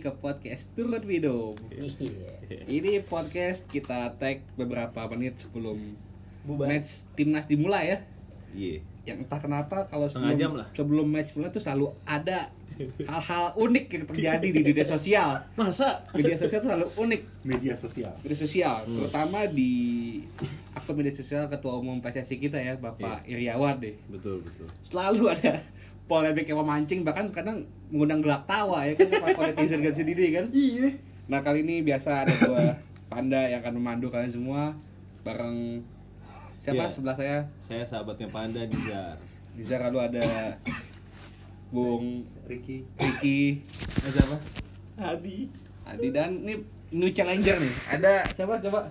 lagi ke podcast Turut Video. Iya. Ini podcast kita tag beberapa menit sebelum Bubar. match timnas dimulai ya. Iya. Yang entah kenapa kalau sebelum jam lah. sebelum match mulai tuh selalu ada hal-hal unik yang terjadi di media sosial. Masa? Media sosial tuh selalu unik. Media sosial. Media sosial, Hmm. terutama di akun media sosial Ketua Umum PSSI kita ya, Bapak Iriawan deh. Betul, betul. selalu ada polemik yang memancing bahkan kadang mengundang gelak tawa ya kan para netizen kan sendiri kan Iya. nah kali ini biasa ada gua panda yang akan memandu kalian semua bareng siapa Iya. sebelah saya Saya sahabatnya Panda Nizar. di sana lalu ada Bung Ricky. Ricky ada siapa Adi. Adi dan ini new challenger nih ada siapa coba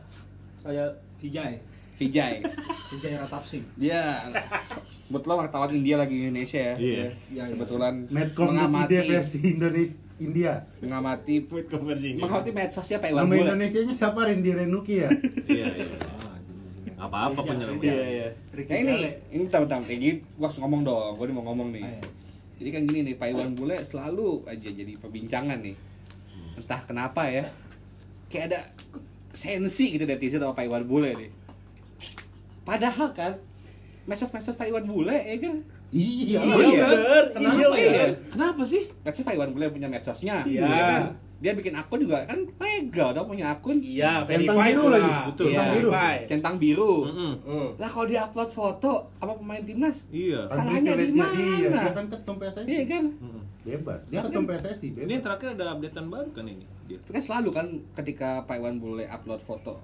Saya Vijay, Vijay Vijay Ratapsing. dia kebetulan wartawan India lagi di Indonesia ya Iya. Iya, iya. kebetulan Medcom mengamati India versi Indonesia India. mengamati konversi mengamati medsosnya Pak Iwan Nama Indonesianya siapa Rendi Renuki ya? Iya, iya. Apa-apa penyelenggaraan. Iya iya. Nah ini ini kayak gini gua harus ngomong dong. Gua mau ngomong nih. Ah, iya. Jadi kan gini nih Pak Iwan Bule selalu aja jadi perbincangan nih. Entah kenapa ya. Kayak ada sensi gitu netizen sama Pak Iwan Bule nih. Padahal kan medsos-medsos Pak Iwan Bule ya kan. Iya. Iya. Kenapa Iya, ya? bener. Kenapa sih? Medsos Pak Iwan Bule punya medsosnya. Iya. kan? Dia bikin akun juga kan legal dong punya akun. Iya, Centang verified biru lah. lagi. Betul. Iya. Centang biru. Centang biru. Mm-mm. Hmm. Lah kalau dia upload foto apa pemain timnas? Iya. Salahnya di mana? Dia, dia kan ketum PSSI. Iya kan? Mm-mm. Bebas. Dia ketum PSSI, Ini yang bebas. terakhir ada updatean baru kan ini? Dia. Kan selalu kan ketika Pak Iwan Bule upload foto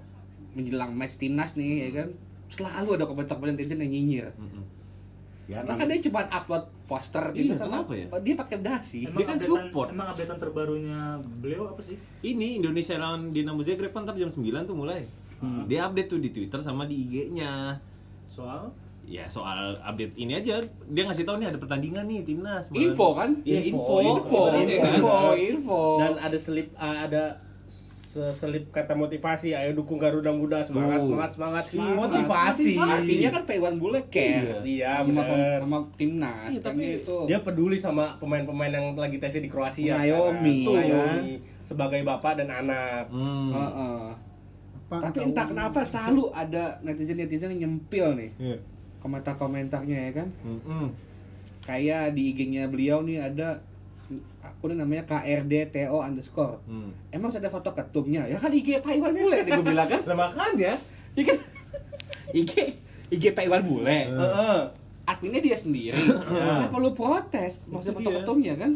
menjelang match timnas nih ya kan selalu ada komentar-komentar netizen yang nyinyir. Mm-mm. Ya, Nah kan dia cuma upload poster gitu Iya, sama kenapa ya? dia pakai dasi. Dia updatean- kan support. Emang updatean terbarunya beliau apa sih? Ini Indonesia lawan Dinamo Zagreb kan jam 9 tuh mulai. Hmm. Dia update tuh di Twitter sama di IG-nya. Soal Ya soal update ini aja dia ngasih tahu nih ada pertandingan nih timnas. Info kan? Iya info, info, Iya, info, kan? info. dan ada selip uh, ada seselip kata motivasi ayo dukung Garuda Muda semangat Tuh. semangat semangat Iya, motivasi Artinya kan Pak Iwan Bule care. iya sama, bener sama timnas Iya, kan tapi itu. dia peduli sama pemain-pemain yang lagi tesnya di Kroasia sekarang. ya. Mengayomi sebagai bapak dan anak Hmm. Heeh. Apa Tapi entah kenapa selalu ada netizen-netizen yang nyempil nih Iya. komentar-komentarnya ya kan. Mm-mm. kayak di IG-nya beliau nih ada akun namanya KRDTO underscore. Hmm. emang ada foto ketumnya? Ya kan IG Pak Iwan Bule nih gue bilang kan. Lah makanya. Ya kan? IG IG Pak Iwan Bule. Heeh. adminnya dia sendiri. Nah kalau protes maksudnya foto ketumnya kan?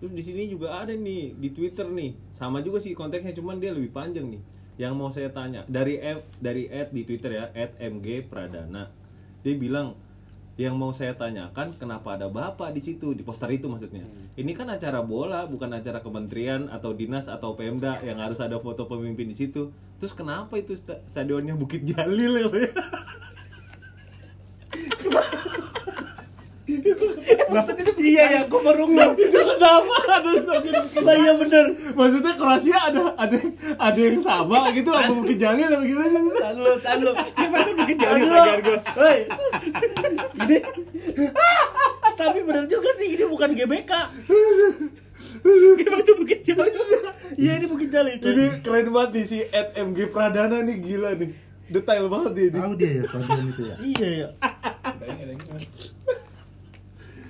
Terus di sini juga ada nih di Twitter nih, sama juga sih konteksnya cuman dia lebih panjang nih. Yang mau saya tanya dari F, dari at di Twitter ya @mg pradana. Dia bilang yang mau saya tanyakan kenapa ada bapak di situ di poster itu maksudnya. Ini kan acara bola bukan acara kementerian atau dinas atau Pemda yang harus ada foto pemimpin di situ. Terus kenapa itu sta- stadionnya Bukit Jalil ya? iya ya gue baru ngeh itu kenapa ada kita iya bener Maksudnya Kroasia ada ada ada yang sama gitu apa Bukit Jalil apa gimana sih? Tahan lu, tahan lu. gimana tuh jadi lu. pagar gue Hei. Ini Tapi bener juga sih ini bukan GBK. gimana tuh bikin jadi Iya ini Bukit Jalil itu. Ini keren banget nih si Ed MG Pradana nih gila nih. Detail banget dia nih. Tahu dia ya stadion itu ya. Iya ya.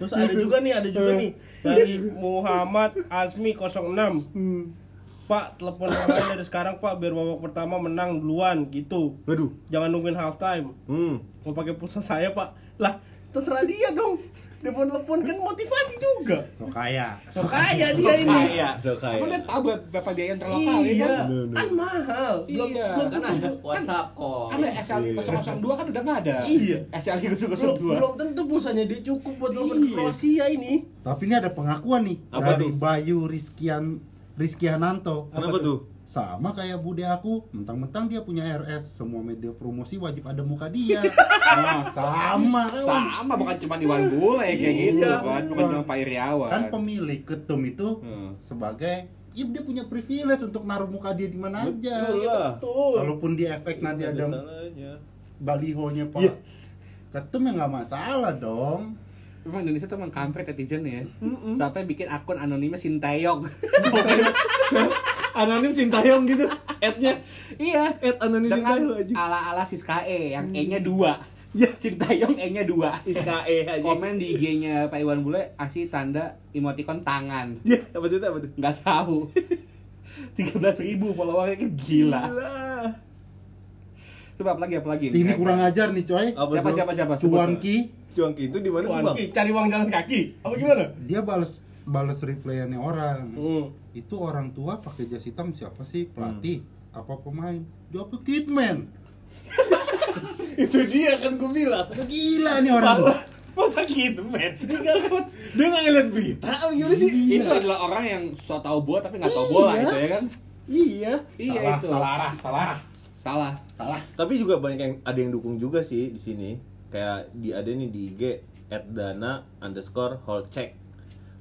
Terus ada juga nih, ada juga nih dari Muhammad Azmi 06. Pak, telepon lain dari sekarang Pak biar babak pertama menang duluan gitu. Waduh. Jangan nungguin half time. Hmm. Mau pakai pulsa saya Pak. Lah, terserah dia dong. Telepon-telepon kan motivasi juga. So kaya. So kaya dia ini. kaya So kaya. Emang dia tahu buat berapa biaya yang terlokal ya Iya, kan kan mahal. Belum Iya. belum kan ada WhatsApp call. kan SL 002 kan udah nggak ada Iya. SL belum, 002 belum tentu pulsanya dia cukup buat telepon Iya. Kroasia ini. Tapi ini ada pengakuan nih Apa dari tuh? Bayu Rizkian Rizkiananto. Kenapa tuh? Sama kayak bude aku, mentang-mentang dia punya RS, semua media promosi wajib ada muka dia. Nah, Sama kawan. sama bukan cuma Iwan Bule kayak gitu Iya. kan bukan cuma Pak Iriawan Kan pemilik ketum itu Hmm. sebagai ya dia punya privilege untuk naruh muka dia di mana aja. Betul lah. Betul. Kalaupun di efek nanti ada balihonya Pak Iya. ketum ya nggak masalah dong. Emang Indonesia tuh emang kampret netizen ya. Sampai bikin akun anonimnya Sintayong. Anonim Sintayong gitu. Ad-nya iya. ad anonim Dengan Sintayong aja. ala-ala Siskae yang E-nya dua. Ya. Sintayong E-nya dua. Iskae aja. Komen di IG-nya Pak Iwan Bule kasih tanda emoticon tangan. Ya, apa sih apa tuh? Nggak tahu. 13.000 ribu followernya kan gila. Gila. Coba apa lagi apa lagi? Ini kurang ajar nih coy. Apa Siapa siapa siapa? Sebut, Cuanki Cuanki itu di mana? Cuanki, cari uang jalan kaki. Apa gimana? dia balas balas replyannya orang. Hmm. Itu orang tua pakai jas hitam siapa sih? Pelatih apa pemain? Jawabnya Kidman. itu dia kan gue bilang. Gila nih orang. tuh. Masa gitu, men? Dia nggak dia nggak ngeliat berita apa gimana sih? Itu adalah orang yang so tau bola tapi nggak tau bola Iya. itu ya kan? Iya. Iya salah, itu. salah arah, salah arah. Salah. Salah. Tapi juga banyak yang ada yang dukung juga sih di sini. Kayak di ada nih di IG @dana underscore hold check.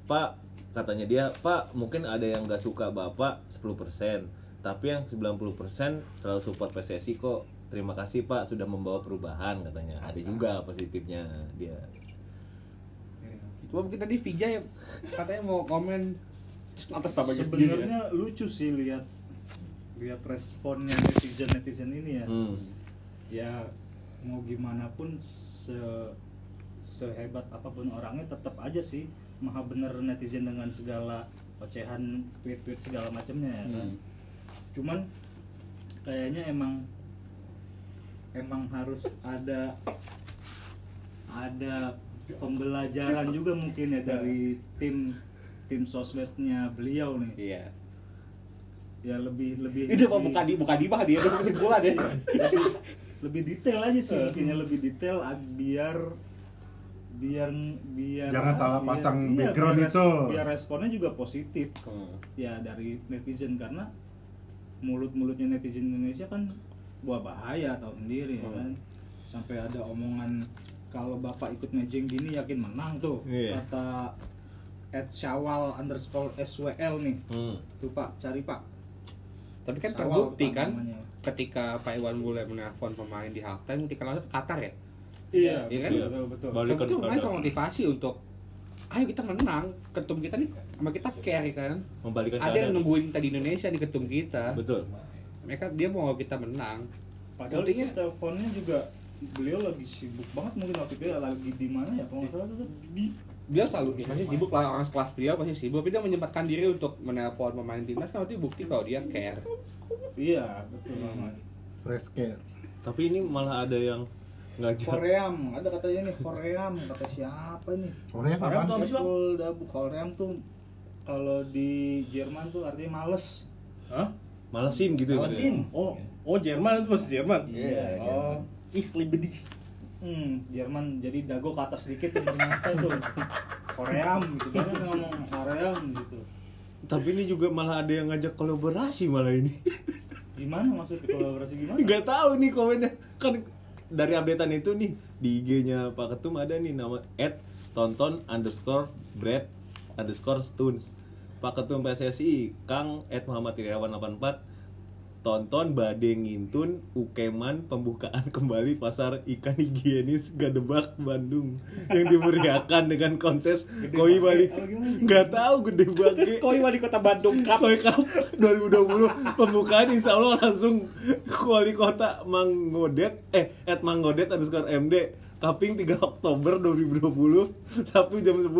Pak katanya dia Pak mungkin ada yang gak suka bapak 10% tapi yang 90% selalu support PSSI kok terima kasih Pak sudah membawa perubahan katanya ada juga positifnya dia Cuma mungkin tadi Vijay katanya mau komen atas sendiri ya. Sebenarnya lucu sih lihat lihat responnya netizen netizen ini ya. hmm. Ya mau gimana pun se sehebat apa pun orangnya tetap aja sih maha bener netizen dengan segala ocehan tweet-tweet segala macamnya ya kan. Hmm. Cuman kayaknya emang emang harus ada ada pembelajaran juga mungkin ya dari tim tim sosmednya beliau nih Iya. ya lebih lebih Ini mau buka di buka di bah dia udah kesimpulan ya. lebih, lebih detail aja sih mungkinnya lebih detail biar biar biar Jangan salah biar- pasang iya, background biar res- itu. biar responnya juga positif Hmm. ya dari netizen karena mulut-mulutnya netizen Indonesia kan buah bahaya tahu sendiri ya Hmm. kan sampai ada omongan kalau bapak ikut mejeng gini yakin menang tuh Iya. kata at syawal underscore SWL nih Hmm. tuh pak cari pak Tapi kan Sawal terbukti kan namanya. ketika Pak Iwan Bule menelpon pemain di halftime ke Qatar ya. Iya Iya kan? betul betul. Balik Tapi ke itu pemain Qatar. motivasi untuk ayo kita menang ketum kita nih sama kita care kan? Membalikan ada yang nungguin kita di Indonesia di ketum kita. Betul. Mereka dia mau kita menang. Padahal itu teleponnya juga beliau lagi sibuk banget mungkin waktu itu ya, lagi di mana ya kalau nggak salah tuh? Di dia selalu ya, pasti sibuk lah orang sekelas beliau pasti sibuk tapi dia menyempatkan diri untuk menelpon pemain timnas kan berarti bukti kalau dia care. Iya betul banget. Fresh care. tapi ini malah ada yang Koream. Ada katanya nih Koream. Kata siapa nih Korea Korea apaan? tuh apa sih, Bang? Koream tuh kalau di Jerman tuh artinya males. Hah? malesin gitu ya, Malesin. Oh, oh Jerman itu bahasa Jerman. Iya, Oh, ih libedi. hmm Jerman. Jadi dago ke atas sedikit tuh ternyata tuh Koream gitu. Kan ngomong Koream gitu. Tapi ini juga malah ada yang ngajak kolaborasi malah ini. Gimana maksudnya kolaborasi gimana? Nggak tahu nih komennya. Kan dari updatean itu nih di IG-nya Pak Ketum ada nih nama at tonton underscore bread underscore stuns Pak Ketum PSSI Kang at Muhammad Iriawan 84 tonton Bade Ngintun Ukeman pembukaan kembali pasar ikan higienis Gadebak Bandung. Yang dimeriahkan dengan kontes koi Bali apa gimana? nggak tahu gede banget. Koi wali kota Bandung Cup Koi Cup 2020 pembukaan insya Allah langsung wali kota Manggodet eh at Manggodet underscore MD Kaping 3 Oktober 2020 Sabtu jam 10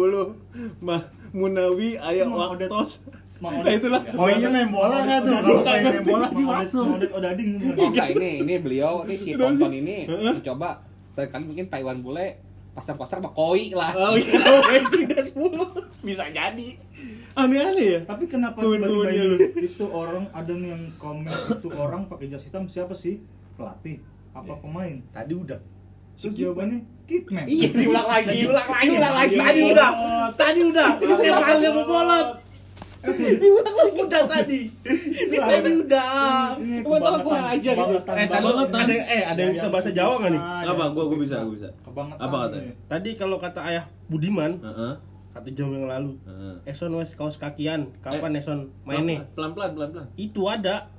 Ma Munawi ayah waktos Nah itulah Koinnya main bola kan tuh. Kalau koin main bola sih masuk. Oh, enggak ini ini beliau ini si tonton ini dicoba sekali mungkin Pak Iwan Bule pasang poster sama koi lah. Oh iya tidak 10 Bisa jadi Aneh-aneh ya Tapi kenapa tiba-tiba itu, itu orang ada nih yang komen itu orang pakai jas hitam siapa sih? Pelatih apa pemain? Tadi udah. Terus jawabannya Kitman. Iya, diulang lagi. Diulang lagi. Diulang lagi. Tadi udah. Tadi udah. Yang panggil bolot. Diulang lagi udah tadi. Ini tadi udah. Tau kurang aja gitu. Eh, tadi ada eh ada yang bisa bahasa Jawa nggak nih? Ada Apa? yang Gua- gua bisa, gua bisa. Apa katanya? Tadi kalau kata ayah Budiman Heeh satu jam yang lalu. Eson wes kaos kakian, kapan Eson mainnya? Pelan-pelan pelan-pelan Itu ada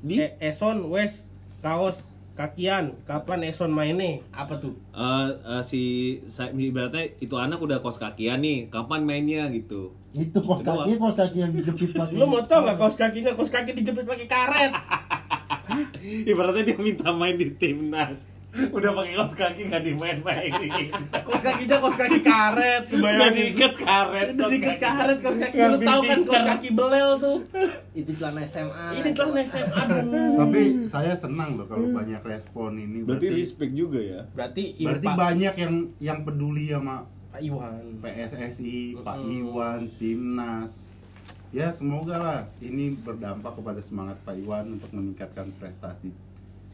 Di Eh, Eson wes kaos kakian, kapan Eson mainnya? Apa tuh? Eh, eh, si saya ibaratnya itu anak udah kos kakian nih, kapan mainnya gitu. Itu kos Itu kaki, kos kaki yang dijepit pakai. Lu mau tau gak kaos kakinya? Kaos kaki dijepit pakai karet. Ibaratnya dia minta main di timnas. Udah pakai kaos kaki nggak dimain-mainin. Kaos kakinya kaos kaki karet. Bayangin. diikat karet. Udah diikat kaki. karet kaos kaki. Lu tau kan kaos kaki belel tuh. Itu celana SMA. Ini celana SMA. Tapi saya senang loh kalau banyak respon ini. Berarti respect juga ya. Berarti berarti Pak, banyak yang yang peduli sama Pak Iwan. PSSI, Pak. Iwan, timnas. Ya semoga lah ini berdampak kepada semangat Pak Iwan untuk meningkatkan prestasi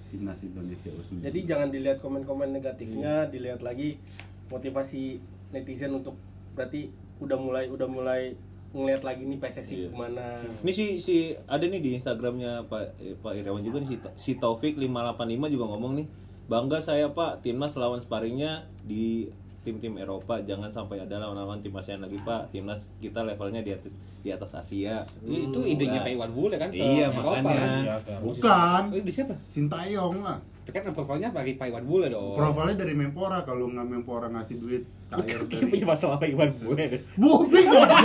timnas Indonesia U19. Jadi jangan dilihat komen-komen negatifnya, dilihat lagi motivasi netizen untuk berarti udah mulai udah mulai ngeliat lagi nih PSSI Iya. ke mana. Ini si si ada nih di Instagramnya Pak eh, Pak Irawan juga nih si, si Taufik 585 juga ngomong nih bangga saya Pak timnas lawan sparringnya di tim-tim Eropa jangan sampai ada lawan-lawan tim ASEAN lagi Pak timnas kita levelnya di atas di atas Asia itu idenya. Pak Iwan Bule kan Iya, Eropa makanya. kan? Iya, kan. Bukan, Oh, di siapa? Sintayong lah. Tapi kan profilnya bagi Pak Iwan Bule dong. Profilnya dari Menpora kalau nggak Menpora ngasih duit cair dari punya masalah Pak Iwan Bule. Bukti kok.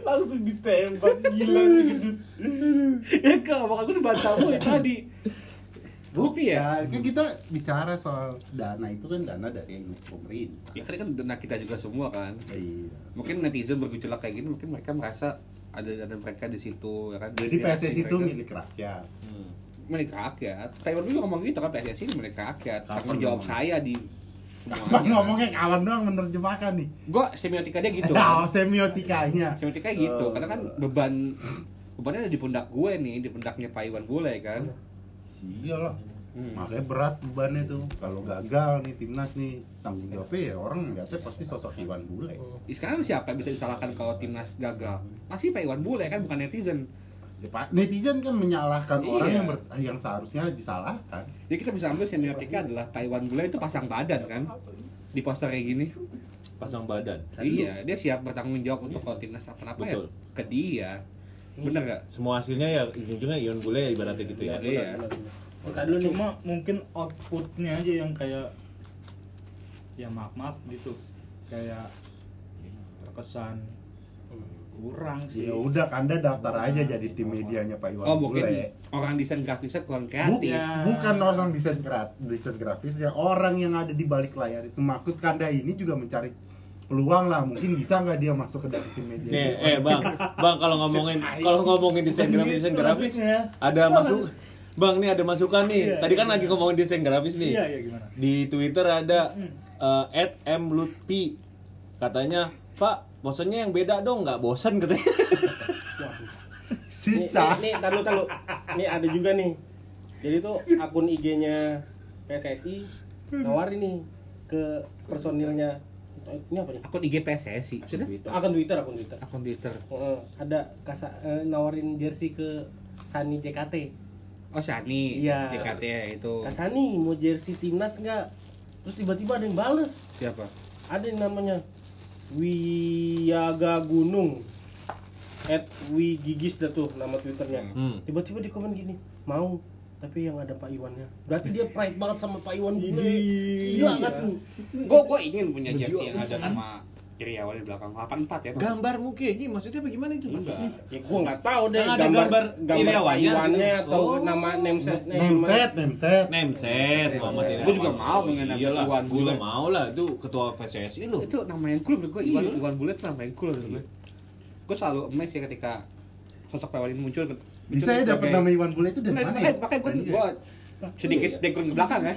Langsung ditembak gila si gendut. Ya kak, bakal gue dibantah mulu tadi. Bukti ya? Kan kita bicara soal dana itu kan dana dari yang pemerintah. Ya kan kan dana kita juga semua kan. Iya. Mungkin netizen bergejolak kayak gini, mungkin mereka merasa ada dana mereka di situ ya kan. Jadi PSSI itu mereka. milik rakyat. Hmm. milik rakyat. Iwan Bule ngomong gitu kan PSSI ini milik rakyat. Tanggung jawab saya di Kapan ngomongnya kawan doang menerjemahkan nih. Gue semiotika dia gitu. Nah, kan. semiotikanya. Semiotika gitu, karena kan beban bebannya ada di pundak gue nih, di pundaknya Pak Iwan Bule kan. Iyalah. Hmm. Makanya berat bebannya tuh. Kalau gagal nih timnas nih tanggung jawabnya ya orang ngeliatnya pasti sosok Iwan Bule. Sekarang siapa yang bisa disalahkan kalau timnas gagal? Pasti Pak Iwan Bule kan, bukan netizen. Ya, Pak, netizen kan menyalahkan Iya. orang yang ber- yang seharusnya disalahkan. Jadi kita bisa ambil semiotika adalah Pak Iwan Bule itu pasang badan kan di poster kayak gini. pasang badan Iya, dia siap bertanggung jawab untuk kalau timnas apa-apa ya Betul. ke dia. Bener gak? semua hasilnya ya ujung-ujungnya Ion Bule ya ibaratnya gitu ya Iya. Dulu cuma mungkin outputnya aja yang kayak ya maaf maaf gitu kayak terkesan kurang sih Ya udah Kanda daftar aja jadi tim medianya Pak Iwan Oh mungkin Bule. orang desain grafisnya kurang kreatif. Ya. bukan orang desain kreat, desain grafis ya orang yang ada di balik layar itu maksud Kanda ini juga mencari peluang lah mungkin bisa nggak dia masuk ke dalam tim media Nih, eh bang, bang kalau ngomongin kalau ngomongin desain grafis desain grafis ada masuk, bang nih ada masukan nih. Iya, Tadi kan iya. lagi ngomongin desain grafis nih. iya iya gimana Di Twitter ada eh, @mlutpi katanya Pak, bosannya yang beda dong, nggak bosan katanya. susah Nih, nih, taruh, taruh. Nih ada juga nih. Jadi tuh akun IG-nya PSSI nawarin nih ke personilnya. Ini apa nih? Akun IG PSSI, sudah? Akun Twitter, akun Twitter. Akun Twitter. Heeh, ada kasa, eh, nawarin jersey ke Sani JKT. Oh Shani, Iya. JKT ya, itu Kak Sani mau jersey timnas nggak? Terus tiba-tiba ada yang bales. siapa? Ada yang namanya Wiyaga Gunung. At Wigigis dah tuh nama twitternya. Hmm. Tiba-tiba di komen gini, mau tapi yang ada Pak Iwannya. Berarti dia pride banget sama Pak Iwan Bule. Gila nggak tuh? Gue gue ingin punya jersey yang ada nama Iriawan di belakang 84 ya. Gambar mungkin, Ji, maksudnya bagaimana itu? Enggak. Ya gua nggak tahu deh Yang ada gambar gambar Pak Iriawannya Iwannya atau Oh. nama namesет Nemset, nemset. Nemset, Muhammad Gua Irawan. juga mau Iyalah, Iwan gua juga Bule. mau lah itu ketua PSSI lu. Itu nama yang cool menurut gue Iwan Iya. Iwan Bule itu nama yang cool gue. Gue selalu emes ya ketika sosok Pak Iwan ini muncul. Bisa ya dapat nama Iwan Bule itu dari mana makanya, ya? makanya gue gue sedikit Iya. background ke belakang kan.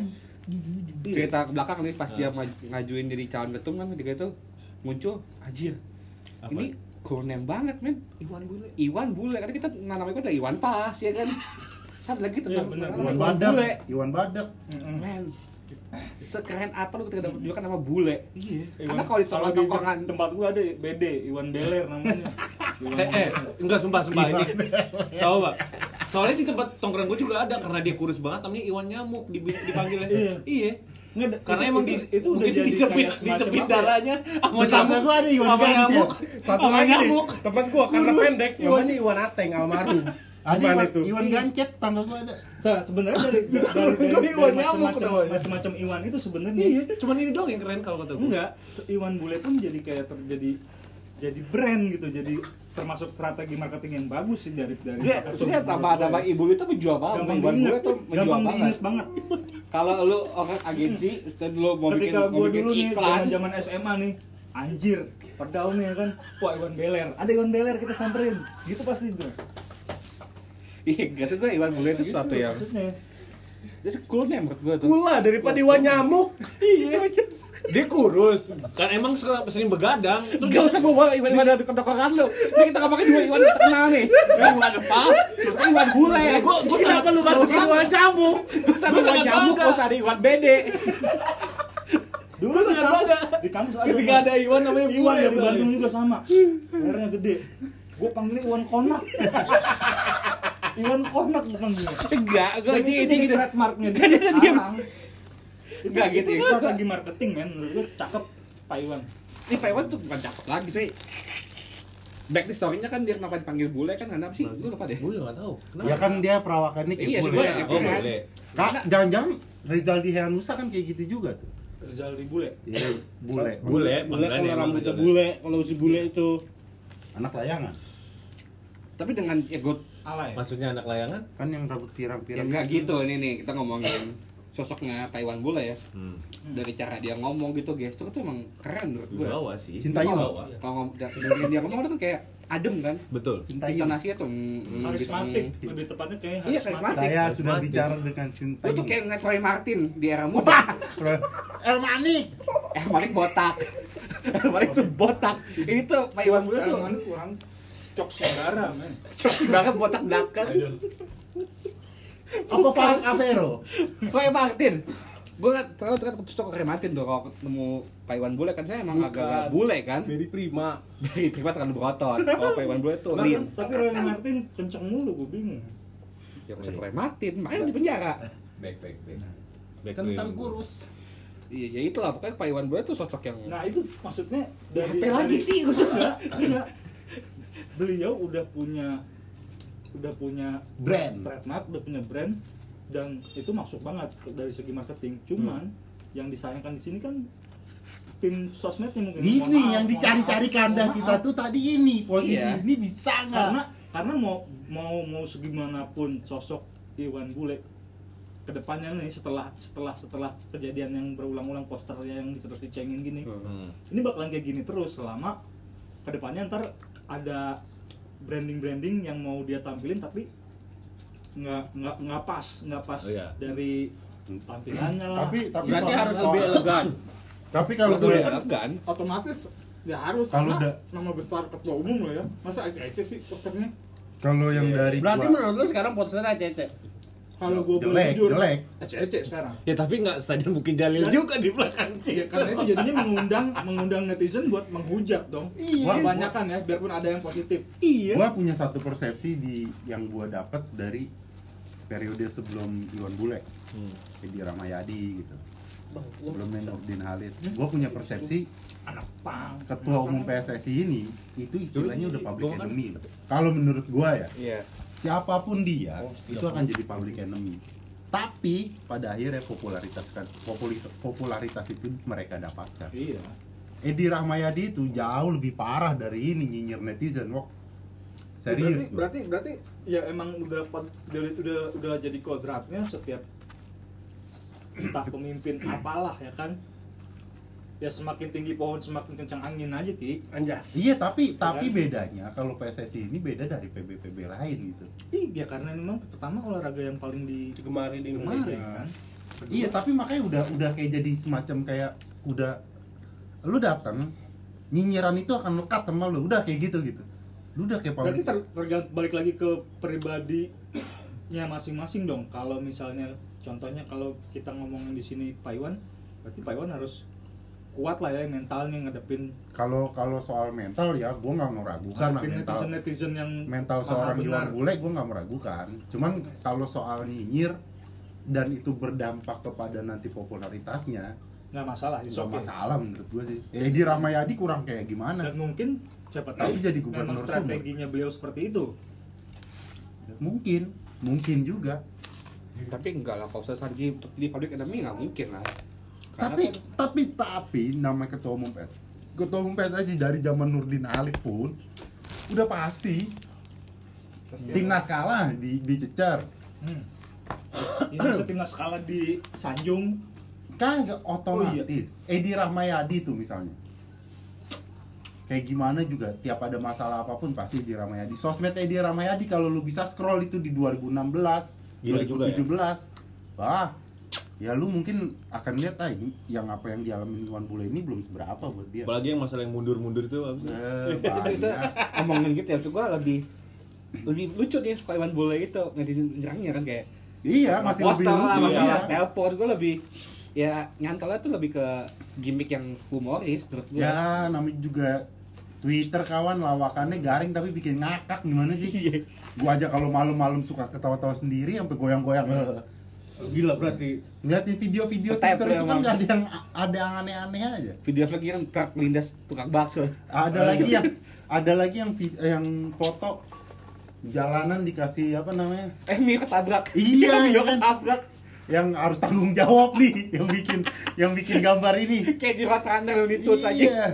Cerita ke belakang nih pas dia ngajuin jadi calon ketum kan ketika itu muncul anjir. Apa? Ini cool name banget men. Iwan Bule. Iwan Bule karena kita namanya gue ada Iwan Fals ya kan. Satu lagi Iya, tentang nama Iwan Iwan Badak, Bule. Iwan Badak. Men, sekeren apa lu ketika dapat juga nama bule? Iya. Karena kalau di kalau di tongkrongan tempat gua ada BD Iwan Beler namanya Eh, eh, enggak sumpah sumpah ini. Coba. Soalnya di tempat tongkrong gue juga ada karena dia kurus banget namanya Iwan Nyamuk di- dipanggilnya. Iya. Iya. Nggak, Karena itu- emang itu- di, itu udah mungkin jadi disepit disepit apa ya? darahnya sama Tetangga gua ada Iwan sama Gancet. nyamuk. Satu sama lagi nih, nyamuk. teman gua karena Lurus. pendek, namanya Iwan Ateng almarhum. Ada Iwan, itu? Iwan Gancet, tangga gua ada. Se- sebenarnya dari dari, dari, Iwan nyamuk macam-macam Iwan itu sebenarnya Iya, cuman ini doang yang keren kalau kata gue. enggak Iwan bule pun jadi kayak terjadi jadi brand gitu jadi termasuk strategi marketing yang bagus sih dari dari akun sebenarnya gue. nama ibu itu menjual banget. gampang bule diinget tuh menjual gampang banget. banget Kalau lu orang agensi, kan lu mau bikin ketika mau gue bikin dulu nih zaman zaman SMA nih anjir perdaun ya kan wah Iwan Beler ada Iwan Beler kita samperin gitu pasti itu iya, gak gue Iwan bule itu sesuatu yang maksudnya itu cool nih menurut gue tuh. Kula daripada Iwan nyamuk. Iya. Dia kurus. Kan emang sering, sering begadang. Terus Gak usah bawa Iwan Iwan dari ketokokan lu. Ini kita ngomongin dua Iwan terkenal nih. Iwan Pas, terus kan Iwan Bule. Ya, gua gua Kenapa lu Iwan? Kita gua Iwan sangat nyamuk, bangga. gak usah ada Iwan Bede. dulu sangat bangga. di kampus ada ketika ada Iwan namanya Iwan Bule. dari Bandung juga sama lehernya gede gue panggilnya Iwan Konak Iwan Konak bukan gue Enggak, gue ini ini trademarknya dia sekarang Enggak gitu ya. itu strategi marketing men menurut gue cakep Pak Iwan Ini Pak Iwan tuh bukan cakep lagi sih. Back di story-nya kan dia kenapa dipanggil bule kan kenapa sih? Gue lupa deh. Gue juga gak tahu. Ya kan dia perawakannya kayak Iya, bule. sebenarnya Oh, Iya. boleh. Kak, jangan-jangan Rizaldi Heanusa kan kayak gitu juga tuh. Rizaldi Bule Iya, bule. Bule, Bule kalau rambutnya bule, kalau si bule itu Anak layangan. Tapi dengan ya gue alay Maksudnya anak layangan? Kan yang rambut ya pirang-pirang. enggak gitu ini nih kita ngomongin sosoknya Pak Iwan Bule ya. Hmm. Dari cara dia ngomong gitu gestur tuh emang keren menurut gue. Bawa sih. Sintayong. Bawa. Kalau ngomong dari dia ngomong tuh kayak adem kan. Betul. Sintayong. Intonasinya tuh mm, mm, karismatik gitu. lebih tepatnya kayak Iya, karismatik. Saya sudah bicara dengan Sintayong. tuh kayak ngeliat Roy Martin di era muda. Elmani. eh Malik botak. Malik tuh botak. Ini tuh Pak Iwan Bule tuh kurang cok saudara men banget botak belakang. Apa Farid Avero? Roy Martin. Gue terlalu terlihat cocok Roy Martin tuh kalau ketemu Pak Iwan Bule kan saya emang Bukan. agak-agak bule kan. Very Prima. Dari privat terlalu berotot. Kalau Pak Iwan Bule tuh lean. tapi Roy Martin kenceng mulu gue bingung Ya masuk Roy Martin, makanya di penjara. Back back. Back Kentang kurus. Iya, ya itulah pokoknya Pak Iwan Bule tuh sosok yang Nah itu maksudnya dari Apa lagi sih? Enggak. Beliau udah punya udah punya Brand. trademark, udah punya brand dan itu masuk banget dari segi marketing. Cuman yang disayangkan di sini kan tim sosmednya mungkin mohon Ini maaf, yang dicari-cari maaf, kanda mohon kita maaf. tuh tadi ini posisi Iya. ini bisa nggak? karena karena mau mau mau segimanapun sosok Iwan Bule ke depannya nih setelah setelah setelah kejadian yang berulang-ulang posternya yang terus dicengin gini Hmm. ini bakalan kayak gini terus selama ke depannya ntar ada branding branding yang mau dia tampilin tapi nggak nggak nggak pas nggak pas Oh, iya. dari tampilannya lah Tapi tapi Berarti soal- harus soal- lebih elegan. Tapi kalau gue elegan, otomatis ya harus Kalau udah- nama besar ketua umum loh ya masa ece-ece sih posternya kalau yang dari Berarti gua- menurut lu sekarang posternya cece. Kalau gue boleh jelek, jujur jelek. ece-ece sekarang Ya tapi nggak Stadion Bukit Jalil Dan- juga di belakang sih. Ya, karena itu jadinya mengundang mengundang netizen buat menghujat dong. Iya. Kebanyakan ya, biarpun ada yang positif. Iya. Gua punya satu persepsi di yang gua dapat dari periode sebelum Iwan Bule, Hmm. Edi Ramayadi gitu. Sebelumnya Nurdin Halid. Gua punya persepsi Anak pang. ketua umum PSSI ini itu istilahnya udah public kan- enemy. Kalau menurut gua ya, iya. Siapa pun dia Oh, itu akan jadi public enemy. Tapi pada akhirnya popularitas kan popularitas itu mereka dapatkan. Iya. Edi Rahmayadi itu jauh lebih parah dari ini nyinyir netizen. Wah, serius. berarti, berarti berarti ya emang udah udah udah, udah jadi kodratnya setiap entah pemimpin apalah ya kan. Ya semakin tinggi pohon semakin kencang angin aja ki. Anjas. Iya tapi tapi Kan? bedanya kalau PSSI ini beda dari PB-PB lain gitu. Ih, ya karena memang pertama olahraga yang paling Digemari di Indonesia. kan. Iya tapi makanya udah udah kayak jadi semacam kayak udah lu datang nyinyiran itu akan lekat sama lu udah kayak gitu gitu. Lu udah kayak Berarti public. ter, tergant- balik lagi ke pribadinya masing-masing dong. Kalau misalnya contohnya kalau kita ngomongin di sini Pak Iwan, berarti Pak Iwan harus kuat lah ya mentalnya ngadepin Kalau kalau soal mental ya gua nggak meragukan lah mental netizen netizen yang mental seorang. Iwan Bule gua nggak meragukan. Cuman kalau soal nyinyir dan itu berdampak kepada nanti popularitasnya nggak masalah nggak it's okay. masalah menurut gua sih Edi Rahmayadi kurang kayak gimana dan mungkin siapa tahu Tapi jadi memang gubernur Sumber. strateginya beliau seperti itu mungkin mungkin juga Tapi enggak lah, kalau misalnya di, di public enemy nggak mungkin lah. Tapi kan- tapi tapi namanya ketua umum PS ketua umum PSSI dari zaman Nurdin Halid pun udah pasti timnas kalah di dicecer hmm. ini bisa timnas kalah di Sanjung? Kagak Oh, otomatis. Edi Rahmayadi tuh misalnya. Kayak gimana juga tiap ada masalah apa pun pasti Edi Rahmayadi. Sosmed Edi Rahmayadi kalau lu bisa scroll itu di 2016 Gila juga ya. 2017 wah ya lu mungkin akan lihat ah ini yang apa yang dialami Iwan Bule ini belum seberapa buat dia Apalagi yang masalah yang mundur-mundur itu apa sih? Eh, itu banyak. ngomongin gitu ya, maksud gua lebih lebih lucu nih kalau Iwan Bule itu netizen nyerangnya kan kayak iya masih lebih lah lucu, masalah iya. telepon gua lebih ya nyantolnya tuh lebih ke gimmick yang humoris menurut gua ya namanya juga Twitter kawan lawakannya garing tapi bikin ngakak gimana sih Iya. gua aja kalau malam-malam suka ketawa-tawa sendiri sampai goyang-goyang. Gila berarti ngeliatin video-video Twitter lu itu kan nggak ada yang ada yang aneh-aneh aja. Video lagi kan Prak melindas tukang bakso. Ada lagi yang ada lagi yang vi- yang foto jalanan dikasih apa namanya? Eh Mio ketabrak. Iya, Mio iya kan. ketabrak. Yang harus tanggung jawab nih yang bikin yang bikin gambar ini. Kayak di Hot Runner di tweet aja. Iya.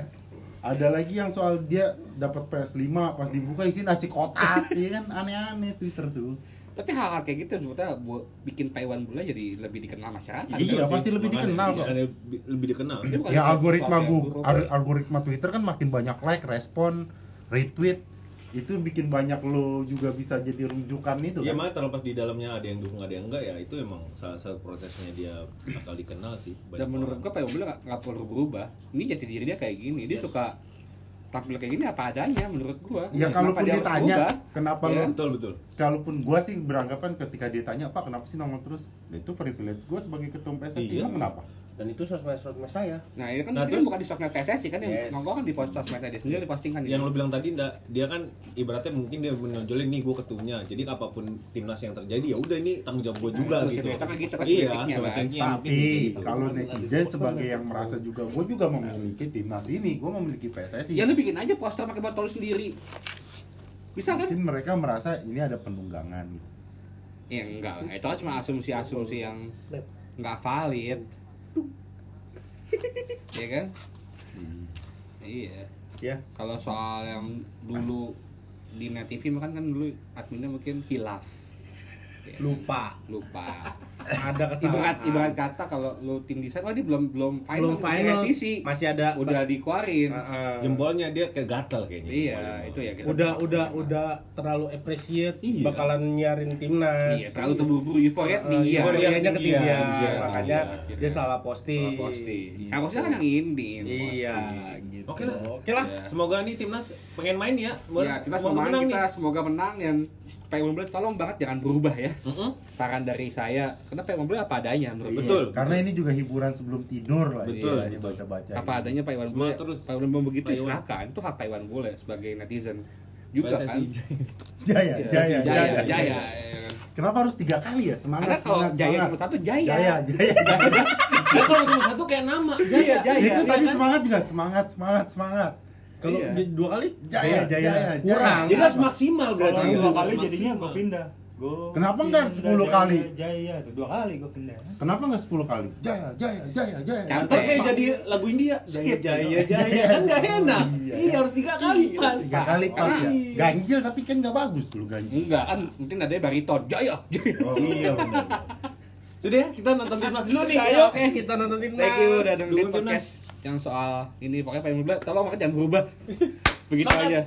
Ada lagi yang soal dia dapat PS5 pas dibuka isi nasi kotak. Iya kan? Aneh-aneh Twitter tuh tapi hal-hal kayak gitu sebetulnya buat bikin Taiwan Bule jadi lebih dikenal masyarakat. Iya, Terus pasti lebih Makanya, dikenal kok. iya, lebih- lebih dikenal. Ya algoritma Google algoritma Twitter kan makin banyak like respon retweet. Itu bikin banyak lo juga bisa jadi rujukan itu Iya, kan. makanya terlepas di dalamnya ada yang dukung ada yang enggak ya itu emang salah satu prosesnya dia bakal dikenal sih. dan menurut gua Taiwan Bule nggak perlu berubah. Ini jati diri dia kayak gini. Dia suka tampil kayak gini apa adanya menurut gua ya kalaupun dia ditanya berubah? kenapa Iya. lo betul betul. kalaupun gua sih beranggapan ketika dia tanya pak kenapa sih nongol terus Nah, itu privilege gua sebagai ketua PSSI Iya. emang kenapa dan itu sosmed-sosmed saya. nah ini kan Nah, terus- bukan di sosmed PSSI kan yang Yes. nongol kan di post sosmednya dia sendiri dipostingkan Yang lo bilang tadi ndak dia kan ibaratnya mungkin dia menonjolin nih gue ketumnya. Jadi apa pun timnas yang terjadi ya udah ini tanggung jawab gue juga Nah, gitu. kan gitu kan Iya, tapi gitu. kalau netizen sebagai yang merasa juga gua juga memiliki timnas ini gua memiliki PSSI ya lu bikin aja poster pakai botol sendiri. Bisa kan? Mungkin mereka merasa ini ada penunggangan. Gitu ya enggak. Lah itu kan cuma asumsi-asumsi yang nggak valid ya kan? Iya. Ya. kalau soal yang dulu di net TV makan kan dulu adminnya mungkin hilaf Ya, Lupa. lupa Ada ibarat kesalahan. ibarat kata kalau lu tim desain oh dia belum belum final, belum masih final revisi masih ada udah dikeluarin Heeh. jempolnya dia kayak gatal kayaknya. iya jempolnya. itu ya kita udah udah udah terlalu appreciate Iya. bakalan nyiarin timnas. iya terlalu terburu-buru euforia tinggi ya euforianya Iya, ketinggian, iya, makanya iya. dia salah posting. Salah posting Gitu. harusnya kan yang ini Iya, gitu. Oke lah. Oke lah. Iya. Semoga nih timnas pengen main ya. Ya, kita semoga menang kita semoga menang dan Pak Wimbledon tolong banget jangan berubah ya. Mm-mm. Saran dari saya, karena Pak Wimbledon apa adanya menurut Betul. Iya, karena ini juga hiburan sebelum tidur lah Betul, istilahnya betul. baca-baca Apa ini. adanya Pak Iwan Bule. Semangat terus. Pak Iwan Bule begitu Pak Iwan. silakan. Itu hak Pak Iwan Bule sebagai netizen juga kan. PSSI. jaya, Iya, jaya, jaya, jaya, jaya. ya kan. Kenapa harus tiga kali ya? Semangat, Karena kalau semangat, jaya semangat. satu jaya. Jaya, jaya, jaya. Dia kalau nomor satu kayak nama. Jaya, jaya. Itu Iya tadi kan? semangat juga, semangat, semangat, semangat. Kalau Iya. dua kali? Jaya, jaya, jaya. Kurang. Jadi harus maksimal Kalau berarti. dua kali Maksimal. jadinya gue pindah. Go Kenapa enggak pindah 10 kali? Jaya, Jaya tuh dua kali gue pindah. Kenapa nggak 10 kali? Jaya, jaya, jaya, jaya. Ntar kayak jadi lagu India. Jaya jaya jaya kan nggak enak. Iya. Iya harus tiga kali pas. Tiga kali pas ya. Iya. Ganjil tapi kan nggak bagus dulu ganjil. Enggak kan, mungkin ada bariton. Jaya. jaya. Oh iya benar. Sudah ya, kita nonton timnas dulu nih. Ayo, oke kita nonton timnas. Thank you udah dengerin Dukung timnas. podcast yang soal ini pokoknya Iwan Bule tolong makanya jangan berubah. Begitu Semangat. aja.